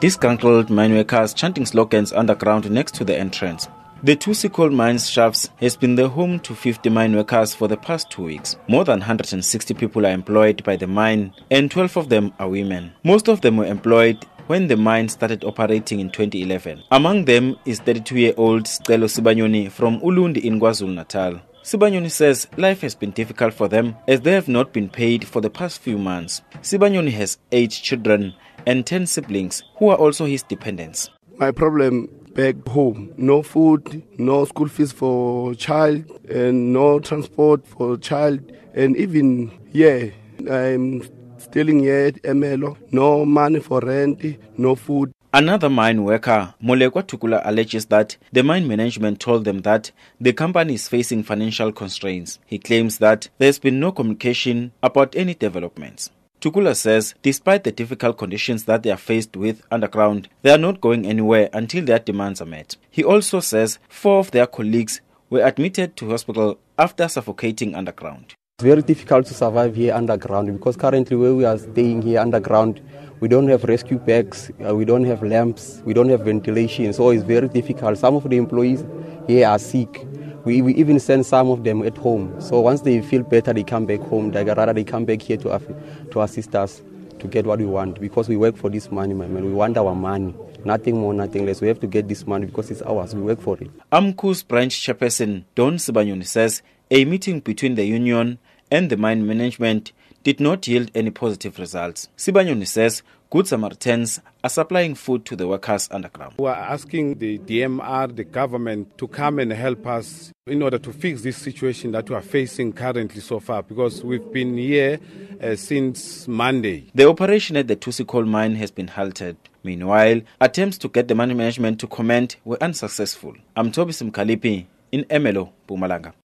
Disgruntled mine workers chanting slogans underground next to the entrance. The Thusi coal mines shafts has been the home to 50 mine workers for the past two weeks. More than 160 people are employed by the mine and 12 of them are women. Most of them were employed when the mine started operating in 2011. Among them is 32-year-old Stelo Sibanyoni from Ulundi in KwaZulu-Natal. Sibanyoni says life has been difficult for them as they have not been paid for the past few months. Sibanyoni has eight children and 10 siblings who are also his dependents. My problem back home no food, no school fees for child, and no transport for child, and even yeah, I'm stealing here at no money for rent, no food. Another mine worker, Molekwa Tukula, alleges that the mine management told them that the company is facing financial constraints. He claims that there's been no communication about any developments. Tukula says despite the difficult conditions that they are faced with underground, they are not going anywhere until their demands are met. He also says four of their colleagues were admitted to hospital after suffocating underground. It's very difficult to survive here underground because currently where we are staying here underground, we don't have rescue bags, uh, we don't have lamps, we don't have ventilation, so it's very difficult. Some of the employees here are sick. We, we even send some of them at home. So once they feel better, they come back home. They, rather, they come back here to, to assist us to get what we want because we work for this money, my man. We want our money. Nothing more, nothing less. We have to get this money because it's ours. We work for it. AMCU's branch chairperson, Don Sibanyoni, says a meeting between the union and the mine management did not yield any positive results. Sibanyoni says Good Samaritans are supplying food to the workers underground. We are asking the DMR, the government, to come and help us in order to fix this situation that we are facing currently so far because we've been here uh, since Monday. The operation at the Thusi coal mine has been halted. Meanwhile, attempts to get the mine management to comment were unsuccessful. I'm Toby Simkalipi in Ermelo, Mpumalanga.